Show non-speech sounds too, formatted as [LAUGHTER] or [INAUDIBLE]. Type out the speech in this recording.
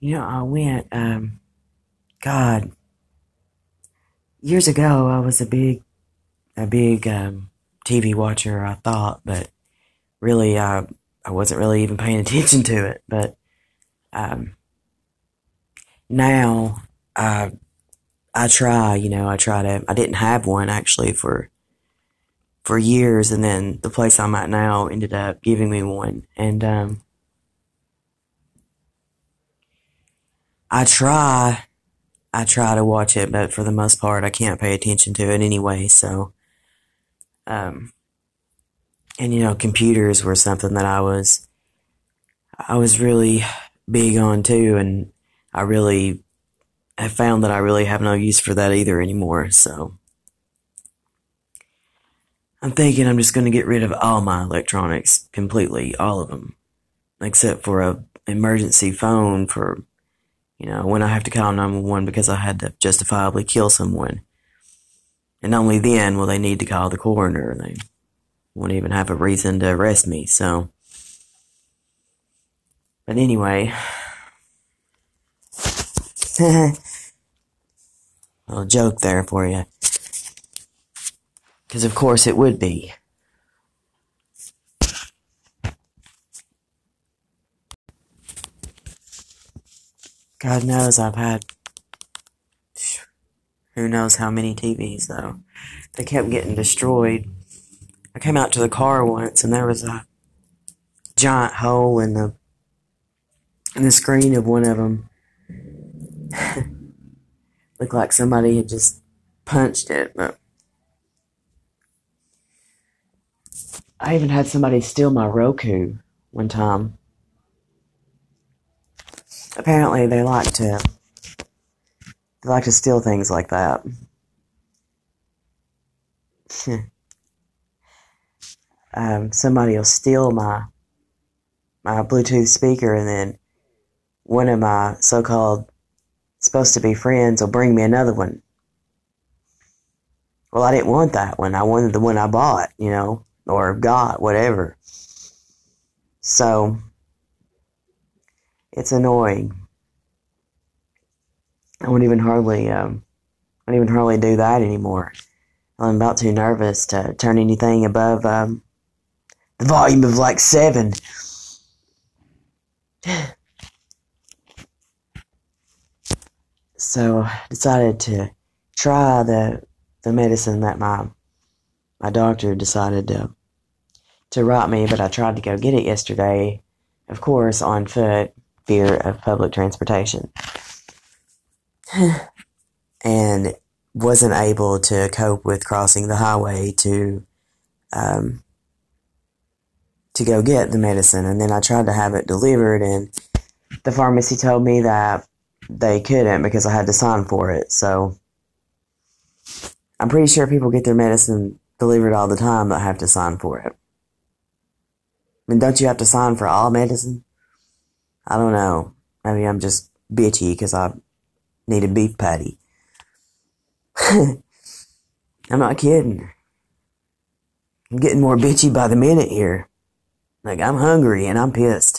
You know, I went, um, God, years ago, I was a big, a big, um, TV watcher, I thought, but really, I, I wasn't really even paying [LAUGHS] attention to it. But, um, now, I, I try, you know, I try to, I didn't have one actually for, for years. And then the place I'm at now ended up giving me one. And, um, I try, I try to watch it, but for the most part, I can't pay attention to it anyway. So, um, and you know, computers were something that I was, I was really big on too, and I really have found that I really have no use for that either anymore. So, I'm thinking I'm just going to get rid of all my electronics completely, all of them, except for a emergency phone for you know, when I have to call 911 because I had to justifiably kill someone. And only then will they need to call the coroner. They won't even have a reason to arrest me, so. But anyway. [LAUGHS] little joke there for you. Because of course it would be. God knows I've had who knows how many TVs though. They kept getting destroyed. I came out to the car once and there was a giant hole in the in the screen of one of them. [LAUGHS] Looked like somebody had just punched it, but I even had somebody steal my Roku one time apparently they like to they like to steal things like that. [LAUGHS] um, somebody will steal my my Bluetooth speaker, and then one of my so-called supposed to be friends will bring me another one. Well, I didn't want that one. I wanted the one I bought, you know, or got, whatever. So it's annoying. I won't even hardly, um, I don't even hardly do that anymore. I'm about too nervous to turn anything above um, the volume of like seven. so I decided to try the the medicine that my my doctor decided to to write me, but I tried to go get it yesterday, of course, on foot fear of public transportation. [SIGHS] and wasn't able to cope with crossing the highway to um, to go get the medicine and then I tried to have it delivered and the pharmacy told me that they couldn't because I had to sign for it. So I'm pretty sure people get their medicine delivered all the time that have to sign for it. I mean, don't you have to sign for all medicine? I don't know. Maybe I'm just bitchy because I need a beef patty. [LAUGHS] I'm not kidding. I'm getting more bitchy by the minute here. Like, I'm hungry and I'm pissed.